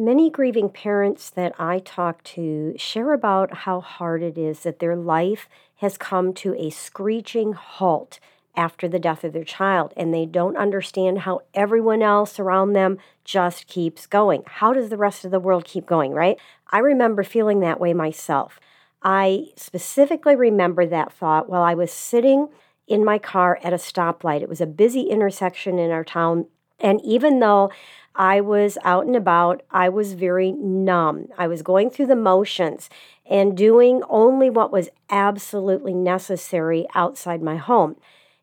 Many grieving parents that I talk to share about how hard it is that their life has come to a screeching halt after the death of their child, and they don't understand how everyone else around them just keeps going. How does the rest of the world keep going, right? I remember feeling that way myself. I specifically remember that thought while I was sitting in my car at a stoplight. It was a busy intersection in our town. And even though I was out and about. I was very numb. I was going through the motions and doing only what was absolutely necessary outside my home.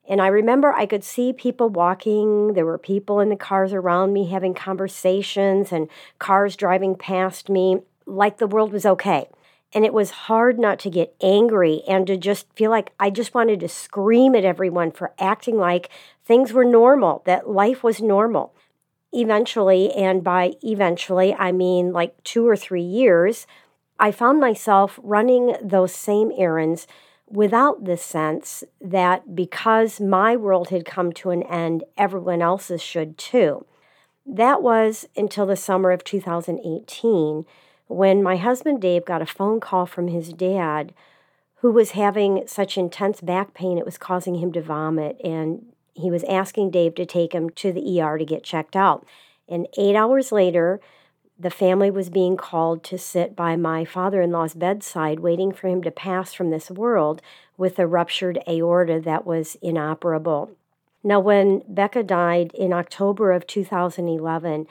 And I remember I could see people walking. There were people in the cars around me having conversations and cars driving past me like the world was okay. And it was hard not to get angry and to just feel like I just wanted to scream at everyone for acting like things were normal, that life was normal eventually, and by eventually, I mean like two or three years, I found myself running those same errands without the sense that because my world had come to an end, everyone else's should too. That was until the summer of 2018 when my husband Dave got a phone call from his dad who was having such intense back pain it was causing him to vomit and he was asking Dave to take him to the ER to get checked out. And eight hours later, the family was being called to sit by my father in law's bedside, waiting for him to pass from this world with a ruptured aorta that was inoperable. Now, when Becca died in October of 2011,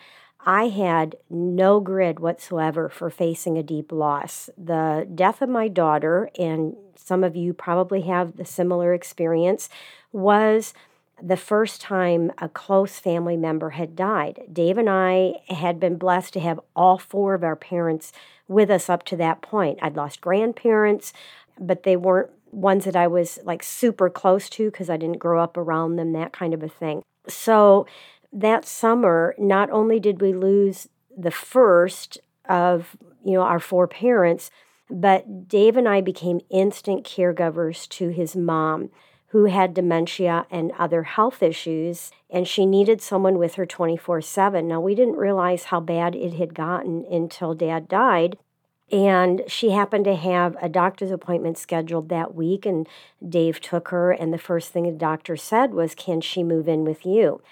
I had no grid whatsoever for facing a deep loss. The death of my daughter, and some of you probably have the similar experience, was the first time a close family member had died. Dave and I had been blessed to have all four of our parents with us up to that point. I'd lost grandparents, but they weren't ones that I was like super close to because I didn't grow up around them, that kind of a thing. So that summer, not only did we lose the first of, you know, our four parents, but Dave and I became instant caregivers to his mom who had dementia and other health issues, and she needed someone with her 24 7. Now, we didn't realize how bad it had gotten until dad died. And she happened to have a doctor's appointment scheduled that week, and Dave took her. And the first thing the doctor said was, Can she move in with you?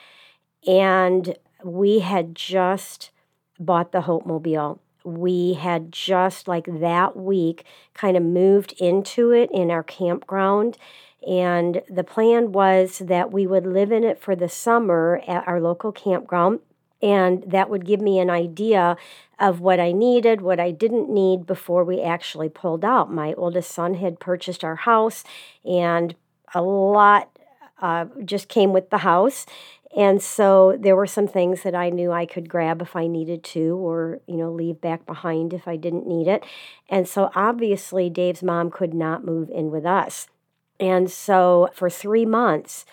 And we had just bought the Hope Mobile. We had just like that week kind of moved into it in our campground and the plan was that we would live in it for the summer at our local campground. And that would give me an idea of what I needed, what I didn't need before we actually pulled out. My oldest son had purchased our house, and a lot uh, just came with the house. And so there were some things that I knew I could grab if I needed to, or, you know, leave back behind if I didn't need it. And so obviously, Dave's mom could not move in with us. And so for three months,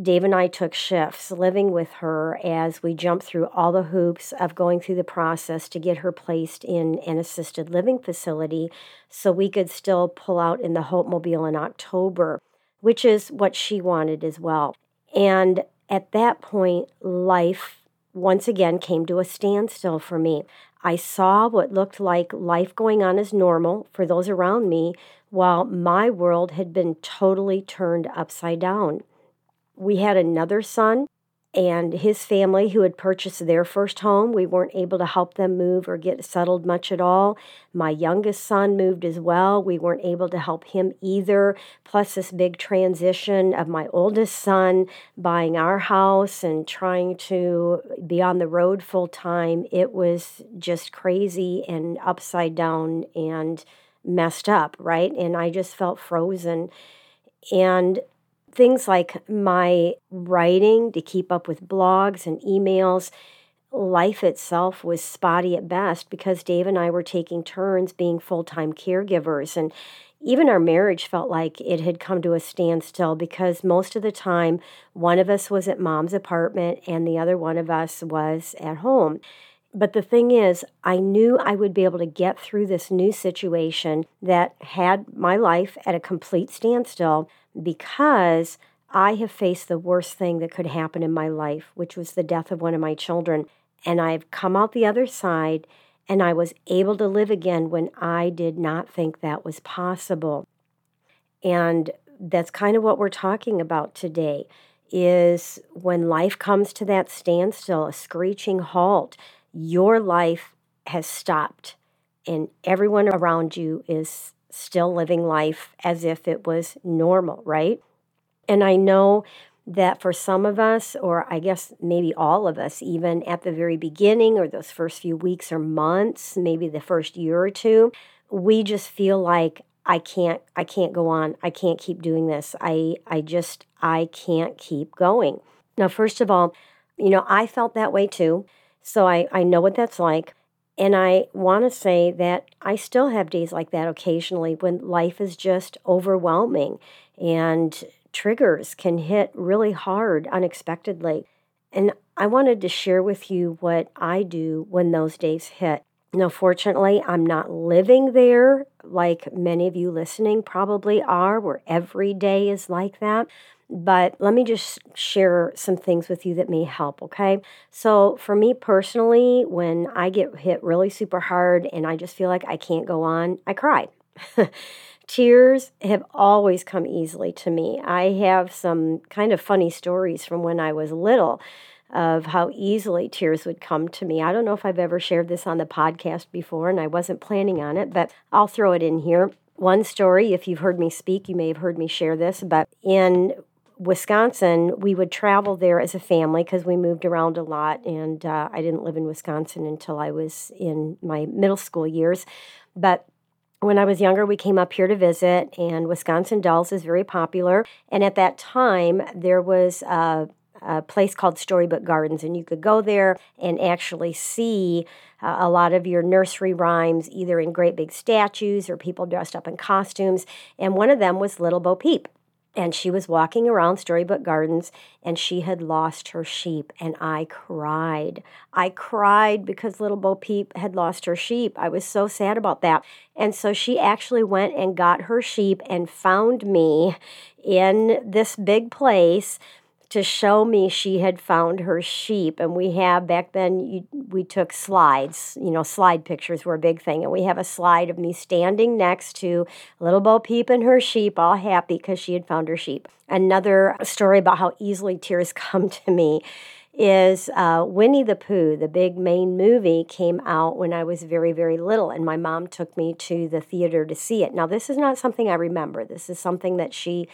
Dave and I took shifts living with her as we jumped through all the hoops of going through the process to get her placed in an assisted living facility so we could still pull out in the Hope Mobile in October, which is what she wanted as well. And at that point, life once again came to a standstill for me. I saw what looked like life going on as normal for those around me, while my world had been totally turned upside down. We had another son and his family who had purchased their first home. We weren't able to help them move or get settled much at all. My youngest son moved as well. We weren't able to help him either. Plus, this big transition of my oldest son buying our house and trying to be on the road full time. It was just crazy and upside down and messed up, right? And I just felt frozen. And things like my writing to keep up with blogs and emails, life itself was spotty at best because Dave and I were taking turns being full time caregivers. And even our marriage felt like it had come to a standstill because most of the time one of us was at mom's apartment and the other one of us was at home. But the thing is, I knew I would be able to get through this new situation that had my life at a complete standstill because I have faced the worst thing that could happen in my life, which was the death of one of my children. And I've come out the other side and I was able to live again when I did not think that was possible. And that's kind of what we're talking about today is when life comes to that standstill, a screeching halt, your life has stopped and everyone around you is still living life as if it was normal, right? And I know that for some of us, or I guess maybe all of us, even at the very beginning or those first few weeks or months, maybe the first year or two, we just feel like I can't I can't go on. I can't keep doing this. I I just I can't keep going. Now, first of all, you know, I felt that way too. So I, I know what that's like. And I want to say that I still have days like that occasionally when life is just overwhelming and triggers can hit really hard unexpectedly. And I wanted to share with you what I do when those days hit. Now, fortunately, I'm not living there like many of you listening probably are, where every day is like that. But let me just share some things with you that may help, okay? So, for me personally, when I get hit really super hard and I just feel like I can't go on, I cry. Tears have always come easily to me. I have some kind of funny stories from when I was little of how easily tears would come to me. I don't know if I've ever shared this on the podcast before, and I wasn't planning on it, but I'll throw it in here. One story, if you've heard me speak, you may have heard me share this, but in Wisconsin, we would travel there as a family because we moved around a lot, and uh, I didn't live in Wisconsin until I was in my middle school years. But when I was younger, we came up here to visit, and Wisconsin Dells is very popular. And at that time, there was a, a place called Storybook Gardens, and you could go there and actually see uh, a lot of your nursery rhymes, either in great big statues or people dressed up in costumes. And one of them was Little Bo Peep and she was walking around Storybook Gardens and she had lost her sheep and I cried. I cried because little Bo Peep had lost her sheep. I was so sad about that. And so she actually went and got her sheep and found me in this big place to show me she had found her sheep. And we have back then, you, we took slides, you know, slide pictures were a big thing. And we have a slide of me standing next to little Bo Peep and her sheep, all happy because she had found her sheep. Another story about how easily tears come to me is uh, Winnie the Pooh, the big main movie, came out when I was very, very little, and my mom took me to the theater to see it. Now, this is not something I remember. This is something that she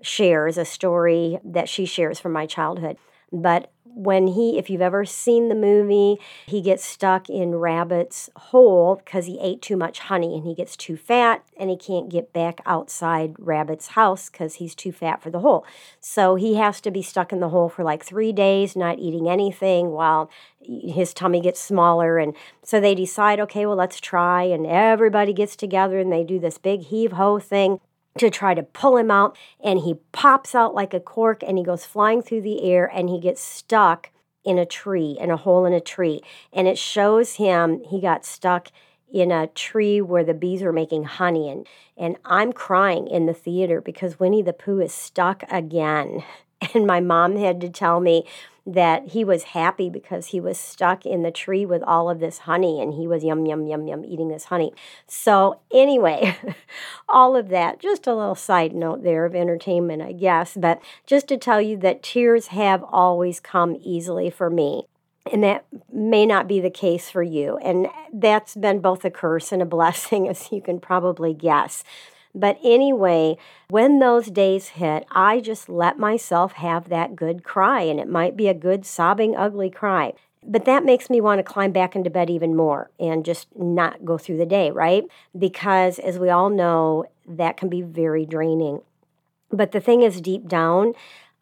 shares, a story that she shares from my childhood. But when he, if you've ever seen the movie, he gets stuck in Rabbit's hole because he ate too much honey and he gets too fat and he can't get back outside Rabbit's house because he's too fat for the hole. So he has to be stuck in the hole for like three days, not eating anything while his tummy gets smaller. And so they decide, okay, well, let's try. And everybody gets together and they do this big heave ho thing to try to pull him out and he pops out like a cork and he goes flying through the air and he gets stuck in a tree in a hole in a tree. And it shows him he got stuck in a tree where the bees were making honey and and I'm crying in the theater because Winnie the Pooh is stuck again and my mom had to tell me that he was happy because he was stuck in the tree with all of this honey and he was yum, yum, yum, yum eating this honey. So, anyway, all of that, just a little side note there of entertainment, I guess, but just to tell you that tears have always come easily for me. And that may not be the case for you. And that's been both a curse and a blessing, as you can probably guess. But anyway, when those days hit, I just let myself have that good cry, and it might be a good, sobbing, ugly cry. But that makes me want to climb back into bed even more and just not go through the day, right? Because as we all know, that can be very draining. But the thing is, deep down,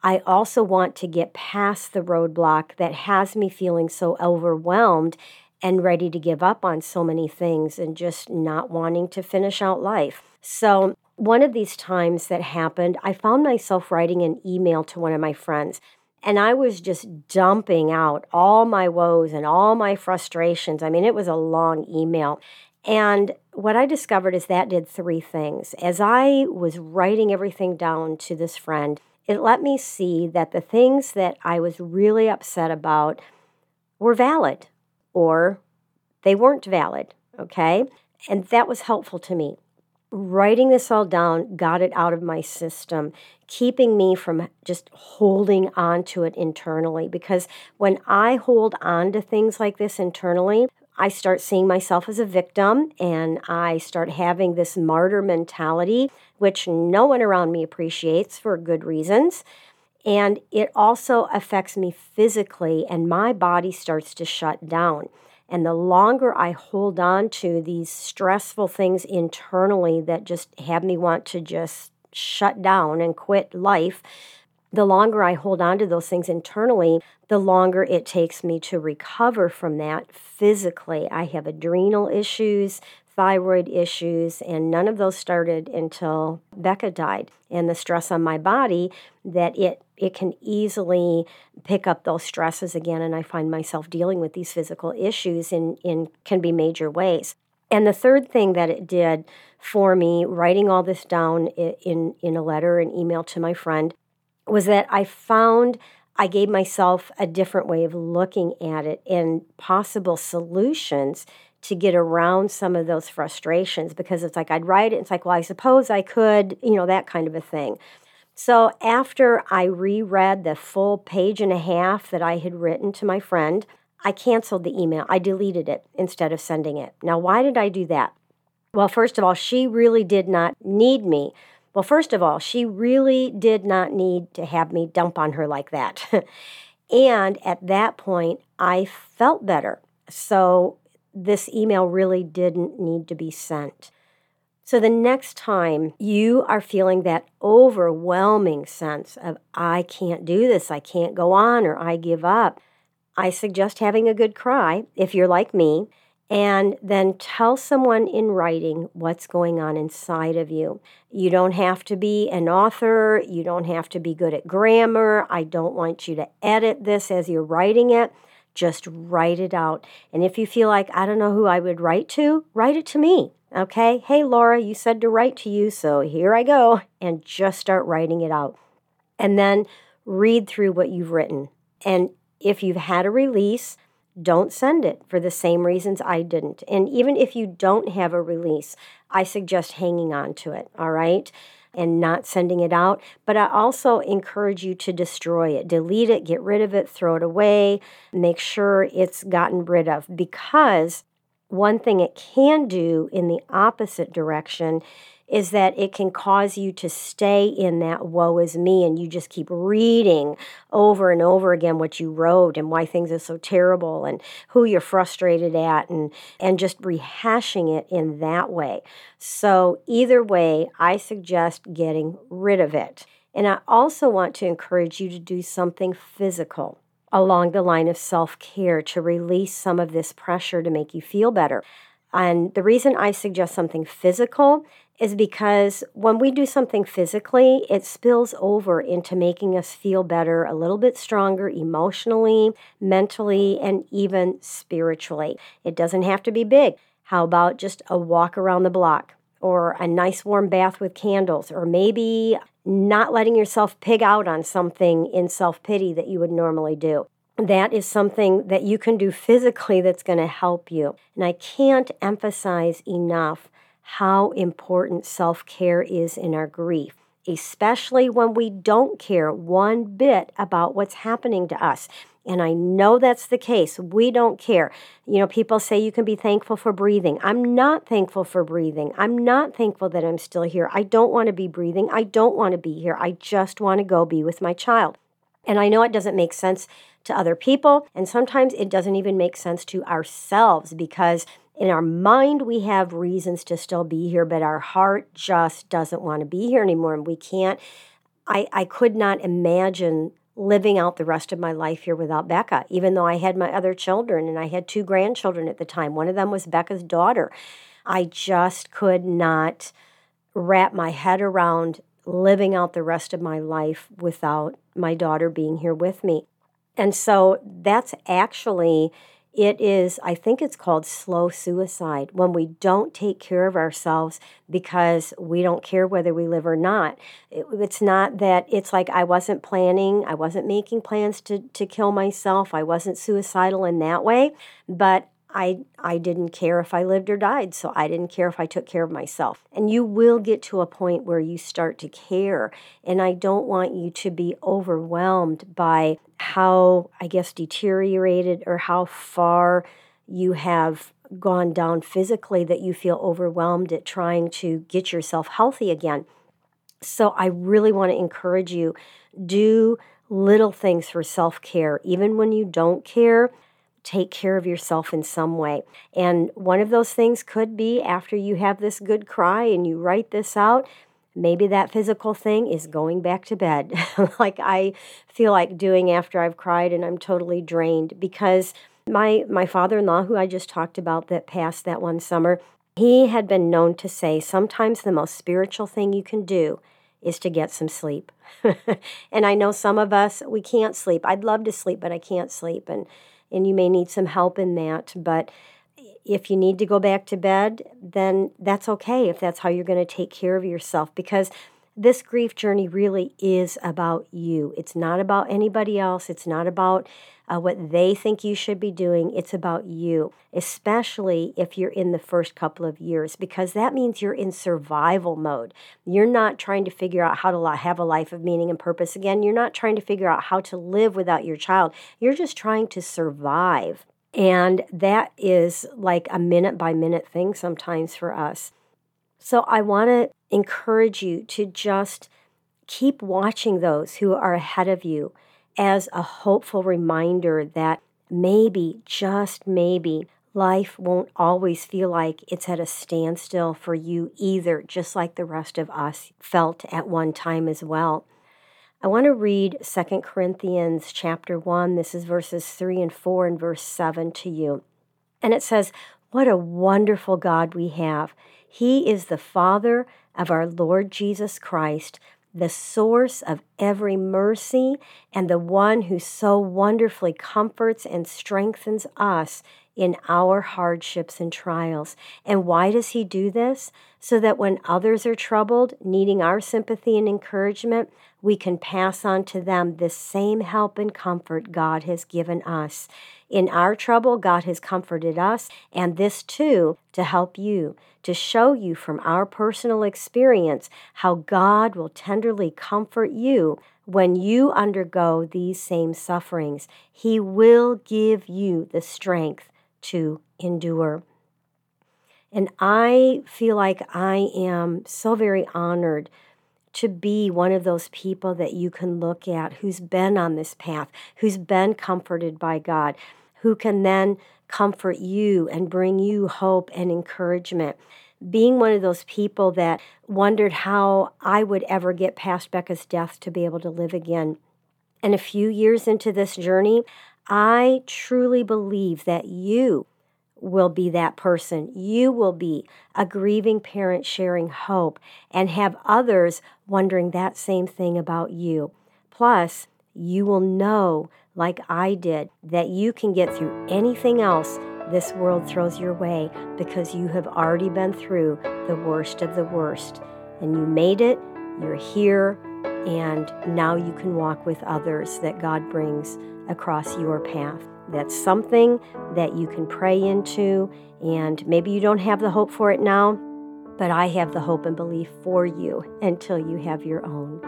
I also want to get past the roadblock that has me feeling so overwhelmed and ready to give up on so many things and just not wanting to finish out life. So, one of these times that happened, I found myself writing an email to one of my friends. And I was just dumping out all my woes and all my frustrations. I mean, it was a long email. And what I discovered is that did three things. As I was writing everything down to this friend, it let me see that the things that I was really upset about were valid or they weren't valid. Okay. And that was helpful to me writing this all down got it out of my system, keeping me from just holding on to it internally. Because when I hold on to things like this internally, I start seeing myself as a victim and I start having this martyr mentality, which no one around me appreciates for good reasons. And it also affects me physically, and my body starts to shut down. And the longer I hold on to these stressful things internally that just have me want to just shut down and quit life, the longer I hold on to those things internally, the longer it takes me to recover from that physically. I have adrenal issues, thyroid issues, and none of those started until Becca died. And the stress on my body that it it can easily pick up those stresses again and I find myself dealing with these physical issues in in can be major ways. And the third thing that it did for me, writing all this down in in a letter and email to my friend, was that I found I gave myself a different way of looking at it and possible solutions to get around some of those frustrations because it's like I'd write it, it's like, well, I suppose I could, you know, that kind of a thing. So after I reread the full page and a half that I had written to my friend, I canceled the email. I deleted it instead of sending it. Now, why did I do that? Well, first of all, she really did not need me. Well, first of all, she really did not need to have me dump on her like that. and at that point, I felt better. So this email really didn't need to be sent. So the next time you are feeling that overwhelming sense of, I can't do this, I can't go on, or I give up, I suggest having a good cry if you're like me, and then tell someone in writing what's going on inside of you. You don't have to be an author, you don't have to be good at grammar. I don't want you to edit this as you're writing it just write it out. And if you feel like, I don't know who I would write to, write it to me. Okay. Hey, Laura, you said to write to you, so here I go. And just start writing it out. And then read through what you've written. And if you've had a release, don't send it for the same reasons I didn't. And even if you don't have a release, I suggest hanging on to it. All right and not sending it out. But I also encourage you to destroy it, delete it, get rid of it, throw it away, make sure it's gotten rid of. Because one thing it can do in the opposite direction is that it can cause you to stay in that woe is me and you just keep reading over and over again what you wrote and why things are so terrible and who you're frustrated at and and just rehashing it in that way. So either way, I suggest getting rid of it. And I also want to encourage you to do something physical along the line of self-care to release some of this pressure to make you feel better. And the reason I suggest something physical is because when we do something physically, it spills over into making us feel better, a little bit stronger emotionally, mentally, and even spiritually. It doesn't have to be big. How about just a walk around the block? Or a nice warm bath with candles, or maybe not letting yourself pig out on something in self pity that you would normally do that is something that you can do physically that's going to help you. And I can't emphasize enough how important self care is in our grief, especially when we don't care one bit about what's happening to us. And I know that's the case. We don't care. You know, people say you can be thankful for breathing. I'm not thankful for breathing. I'm not thankful that I'm still here. I don't want to be breathing. I don't want to be here. I just want to go be with my child. And I know it doesn't make sense to other people. And sometimes it doesn't even make sense to ourselves because in our mind we have reasons to still be here, but our heart just doesn't want to be here anymore. And we can't I, I could not imagine living out the rest of my life here without Becca, even though I had my other children and I had two grandchildren at the time. One of them was Becca's daughter. I just could not wrap my head around living out the rest of my life without my daughter being here with me. And so that's actually it is, I think it's called slow suicide when we don't take care of ourselves because we don't care whether we live or not. It, it's not that it's like I wasn't planning, I wasn't making plans to, to kill myself, I wasn't suicidal in that way, but I I didn't care if I lived or died, so I didn't care if I took care of myself. And you will get to a point where you start to care, and I don't want you to be overwhelmed by how I guess deteriorated or how far you have gone down physically that you feel overwhelmed at trying to get yourself healthy again. So I really want to encourage you do little things for self-care even when you don't care take care of yourself in some way. And one of those things could be after you have this good cry and you write this out, maybe that physical thing is going back to bed, like I feel like doing after I've cried and I'm totally drained because my my father-in-law who I just talked about that passed that one summer, he had been known to say sometimes the most spiritual thing you can do is to get some sleep. and I know some of us we can't sleep. I'd love to sleep, but I can't sleep and and you may need some help in that. But if you need to go back to bed, then that's okay if that's how you're going to take care of yourself because this grief journey really is about you. It's not about anybody else. It's not about uh, what they think you should be doing. It's about you, especially if you're in the first couple of years, because that means you're in survival mode. You're not trying to figure out how to have a life of meaning and purpose again. You're not trying to figure out how to live without your child. You're just trying to survive. And that is like a minute by minute thing sometimes for us. So I want to encourage you to just keep watching those who are ahead of you as a hopeful reminder that maybe, just maybe, life won't always feel like it's at a standstill for you either, just like the rest of us felt at one time as well. I want to read 2 Corinthians chapter 1. This is verses 3 and 4 and verse 7 to you. And it says, What a wonderful God we have. He is the Father of our Lord Jesus Christ, the source of every mercy, and the one who so wonderfully comforts and strengthens us in our hardships and trials. And why does He do this? So that when others are troubled, needing our sympathy and encouragement, we can pass on to them the same help and comfort God has given us. In our trouble, God has comforted us, and this too to help you, to show you from our personal experience how God will tenderly comfort you when you undergo these same sufferings. He will give you the strength to endure. And I feel like I am so very honored to be one of those people that you can look at who's been on this path, who's been comforted by God, who can then comfort you and bring you hope and encouragement. Being one of those people that wondered how I would ever get past Becca's death to be able to live again. And a few years into this journey, I truly believe that you will be that person. You will be a grieving parent sharing hope and have others wondering that same thing about you. Plus, you will know, like I did, that you can get through anything else this world throws your way because you have already been through the worst of the worst. And you made it, you're here, and now you can walk with others that God brings across your path. That's something that you can pray into, and maybe you don't have the hope for it now, but I have the hope and belief for you until you have your own.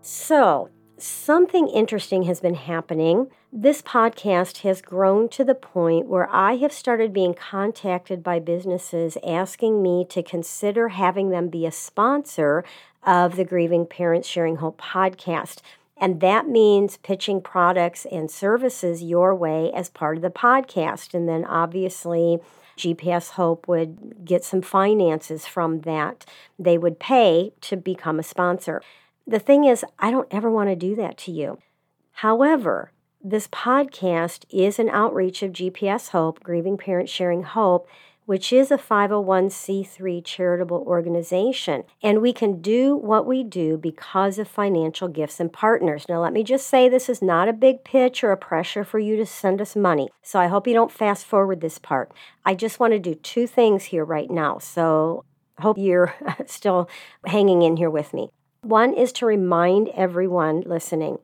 So, something interesting has been happening. This podcast has grown to the point where I have started being contacted by businesses asking me to consider having them be a sponsor of the Grieving Parents Sharing Hope podcast. And that means pitching products and services your way as part of the podcast. And then obviously, GPS Hope would get some finances from that. They would pay to become a sponsor. The thing is, I don't ever want to do that to you. However, this podcast is an outreach of GPS Hope, Grieving Parents Sharing Hope, which is a 501c3 charitable organization. And we can do what we do because of financial gifts and partners. Now, let me just say this is not a big pitch or a pressure for you to send us money. So I hope you don't fast forward this part. I just want to do two things here right now. So hope you're still hanging in here with me. One is to remind everyone listening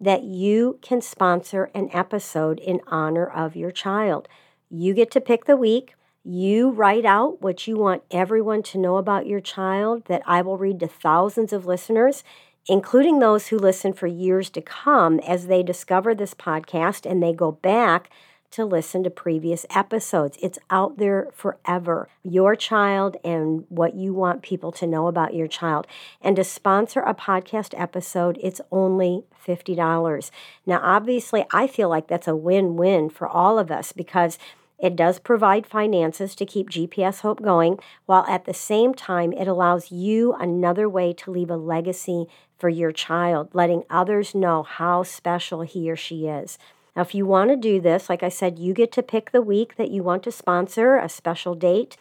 that you can sponsor an episode in honor of your child. You get to pick the week. You write out what you want everyone to know about your child that I will read to thousands of listeners, including those who listen for years to come as they discover this podcast and they go back to listen to previous episodes. It's out there forever. Your child and what you want people to know about your child. And to sponsor a podcast episode, it's only $50. Now, obviously, I feel like that's a win win for all of us because it does provide finances to keep GPS Hope going, while at the same time, it allows you another way to leave a legacy for your child, letting others know how special he or she is. Now, if you want to do this, like I said, you get to pick the week that you want to sponsor a special date.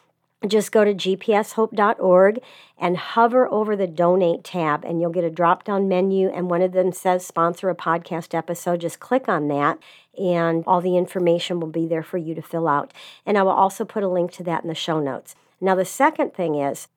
Just go to gpshope.org and hover over the donate tab and you'll get a drop down menu and one of them says sponsor a podcast episode. Just click on that and all the information will be there for you to fill out. And i will also put a link to that in the show notes. Now the second thing is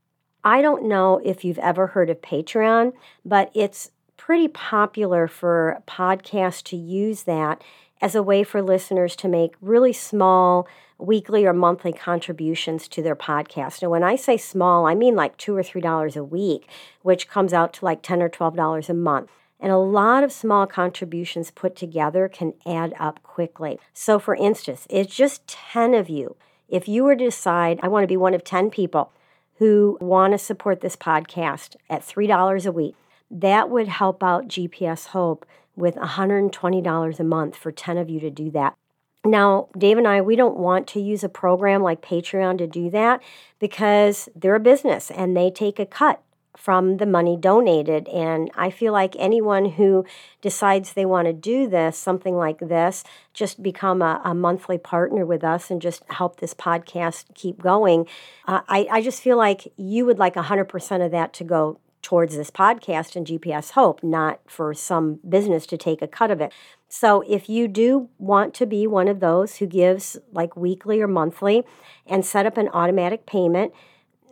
i don't know if you've ever heard of patreon but it's pretty popular for podcasts to use that as a way for listeners to make really small weekly or monthly contributions to their podcast. Now, when I say small, I mean like two or three dollars a week, which comes out to like 10 or 12 dollars a month. And a lot of small contributions put together can add up quickly. So, for instance, it's just 10 of you. If you were to decide, I want to be one of 10 people who want to support this podcast at $3 a week, that would help out GPS Hope with $120 a month for 10 of you to do that. Now, Dave and I, we don't want to use a program like Patreon to do that because they're a business and they take a cut from the money donated. And I feel like anyone who decides they want to do this, something like this, just become a, a monthly partner with us and just help this podcast keep going. Uh, I, I just feel like you would like 100% of that to go towards this podcast and GPS Hope, not for some business to take a cut of it. So if you do want to be one of those who gives like weekly or monthly and set up an automatic payment,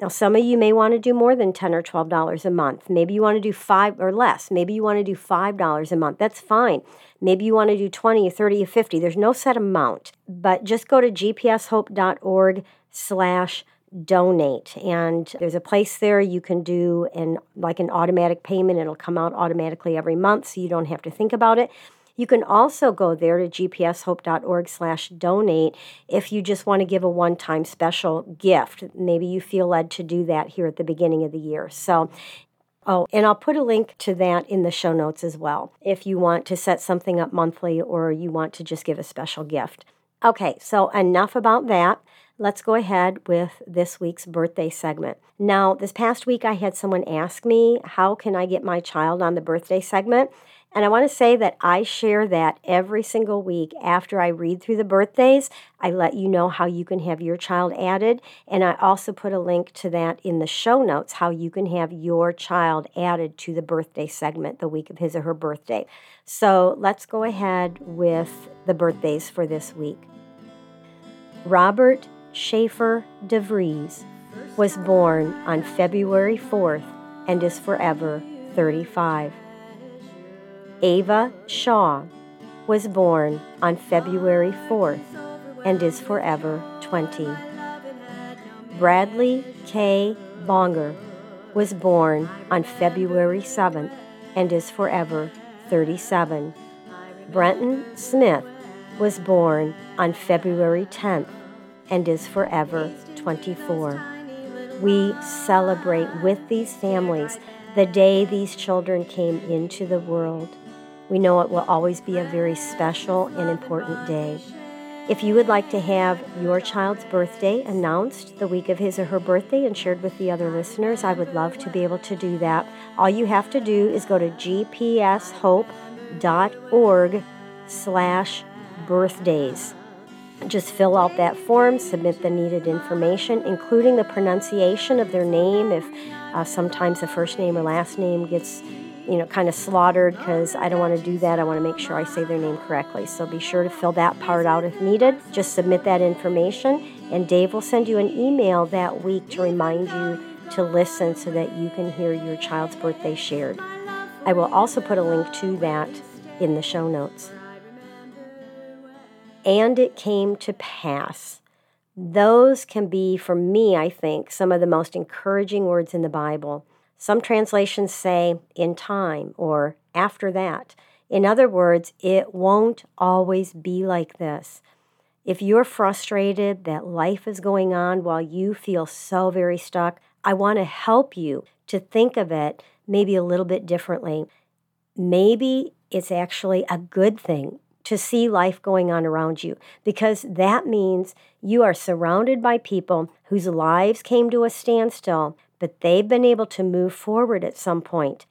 now some of you may want to do more than 10 or 12 dollars a month. Maybe you want to do 5 or less. Maybe you want to do 5 dollars a month. That's fine. Maybe you want to do 20 or 30 or 50. There's no set amount. But just go to gpshope.org slash donate and there's a place there you can do an like an automatic payment. It'll come out automatically every month so you don't have to think about it. You can also go there to gpshope.org slash donate if you just want to give a one-time special gift. Maybe you feel led to do that here at the beginning of the year. So Oh, and I'll put a link to that in the show notes as well if you want to set something up monthly or you want to just give a special gift. Okay, so enough about that let's go ahead with this week's birthday segment. Now, this past week, I had someone ask me, How can I get my child on the birthday segment? And I want to say that I share that every single week after I read through the birthdays. I let you know how you can have your child added. And I also put a link to that in the show notes how you can have your child added to the birthday segment the week of his or her birthday. So let's go ahead with the birthdays for this week. Robert Schafer DeVries was born on February 4th and is forever 35. Ava Shaw was born on February 4th and is forever 20. Bradley K. Bongar was born on February 7th and is forever 37. Brenton Smith was born on February 10th and is forever 24. We celebrate with these families the day these children came into the world. We know it will always be a very special and important day. If you would like to have your child's birthday announced the week of his or her birthday and shared with the other listeners, I would love to be able to do that. All you have to do is go to gpshope.org slash birthdays. Just fill out that form, submit the needed information, including the pronunciation of their name. If uh, sometimes the first name or last name gets, you know, kind of slaughtered because I don't want to do that. I want to make sure I say their name correctly. So be sure to fill that part out if needed. Just submit that information, and Dave will send you an email that week to remind you to listen so that you can hear your child's birthday shared. I will also put a link to that in the show notes. And it came to pass. Those can be, for me, I think, some of the most encouraging words in the Bible. Some translations say in time or after that. In other words, it won't always be like this. If you're frustrated that life is going on while you feel so very stuck, I want to help you to think of it maybe a little bit differently. Maybe it's actually a good thing to see life going on around you because that means you are surrounded by people whose lives came to a standstill, but they've been able to move forward at some point.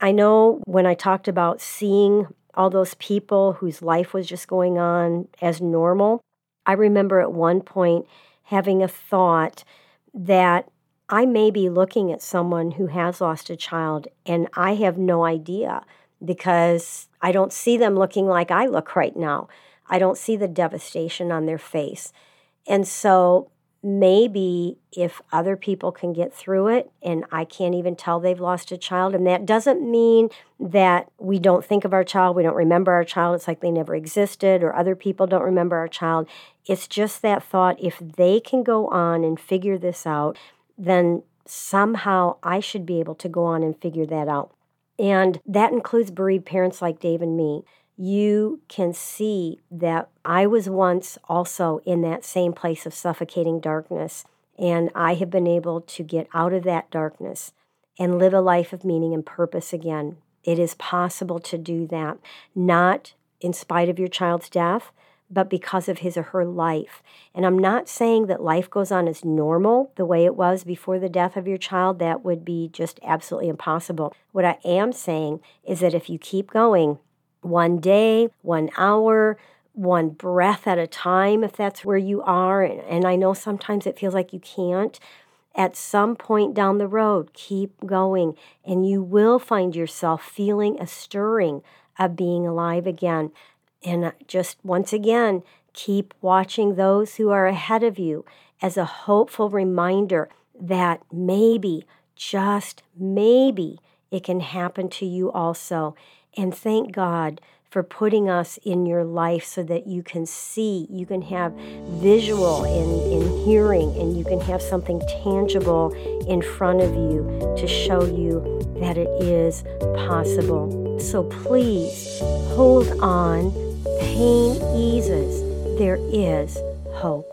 I know when I talked about seeing all those people whose life was just going on as normal, I remember at one point having a thought that I may be looking at someone who has lost a child and I have no idea because I don't see them looking like I look right now. I don't see the devastation on their face. And so maybe if other people can get through it and I can't even tell they've lost a child, and that doesn't mean that we don't think of our child, we don't remember our child, it's like they never existed, or other people don't remember our child. It's just that thought if they can go on and figure this out, then somehow I should be able to go on and figure that out. And that includes bereaved parents like Dave and me. You can see that I was once also in that same place of suffocating darkness. And I have been able to get out of that darkness and live a life of meaning and purpose again. It is possible to do that, not in spite of your child's death, but because of his or her life. And I'm not saying that life goes on as normal the way it was before the death of your child. That would be just absolutely impossible. What I am saying is that if you keep going one day, one hour, one breath at a time, if that's where you are, and I know sometimes it feels like you can't, at some point down the road, keep going, and you will find yourself feeling a stirring of being alive again. And uh, just once again, keep watching those who are ahead of you as a hopeful reminder that maybe, just maybe, it can happen to you also. And thank God for putting us in your life so that you can see, you can have visual and, and hearing, and you can have something tangible in front of you to show you that it is possible. So please hold on pain eases, there is hope.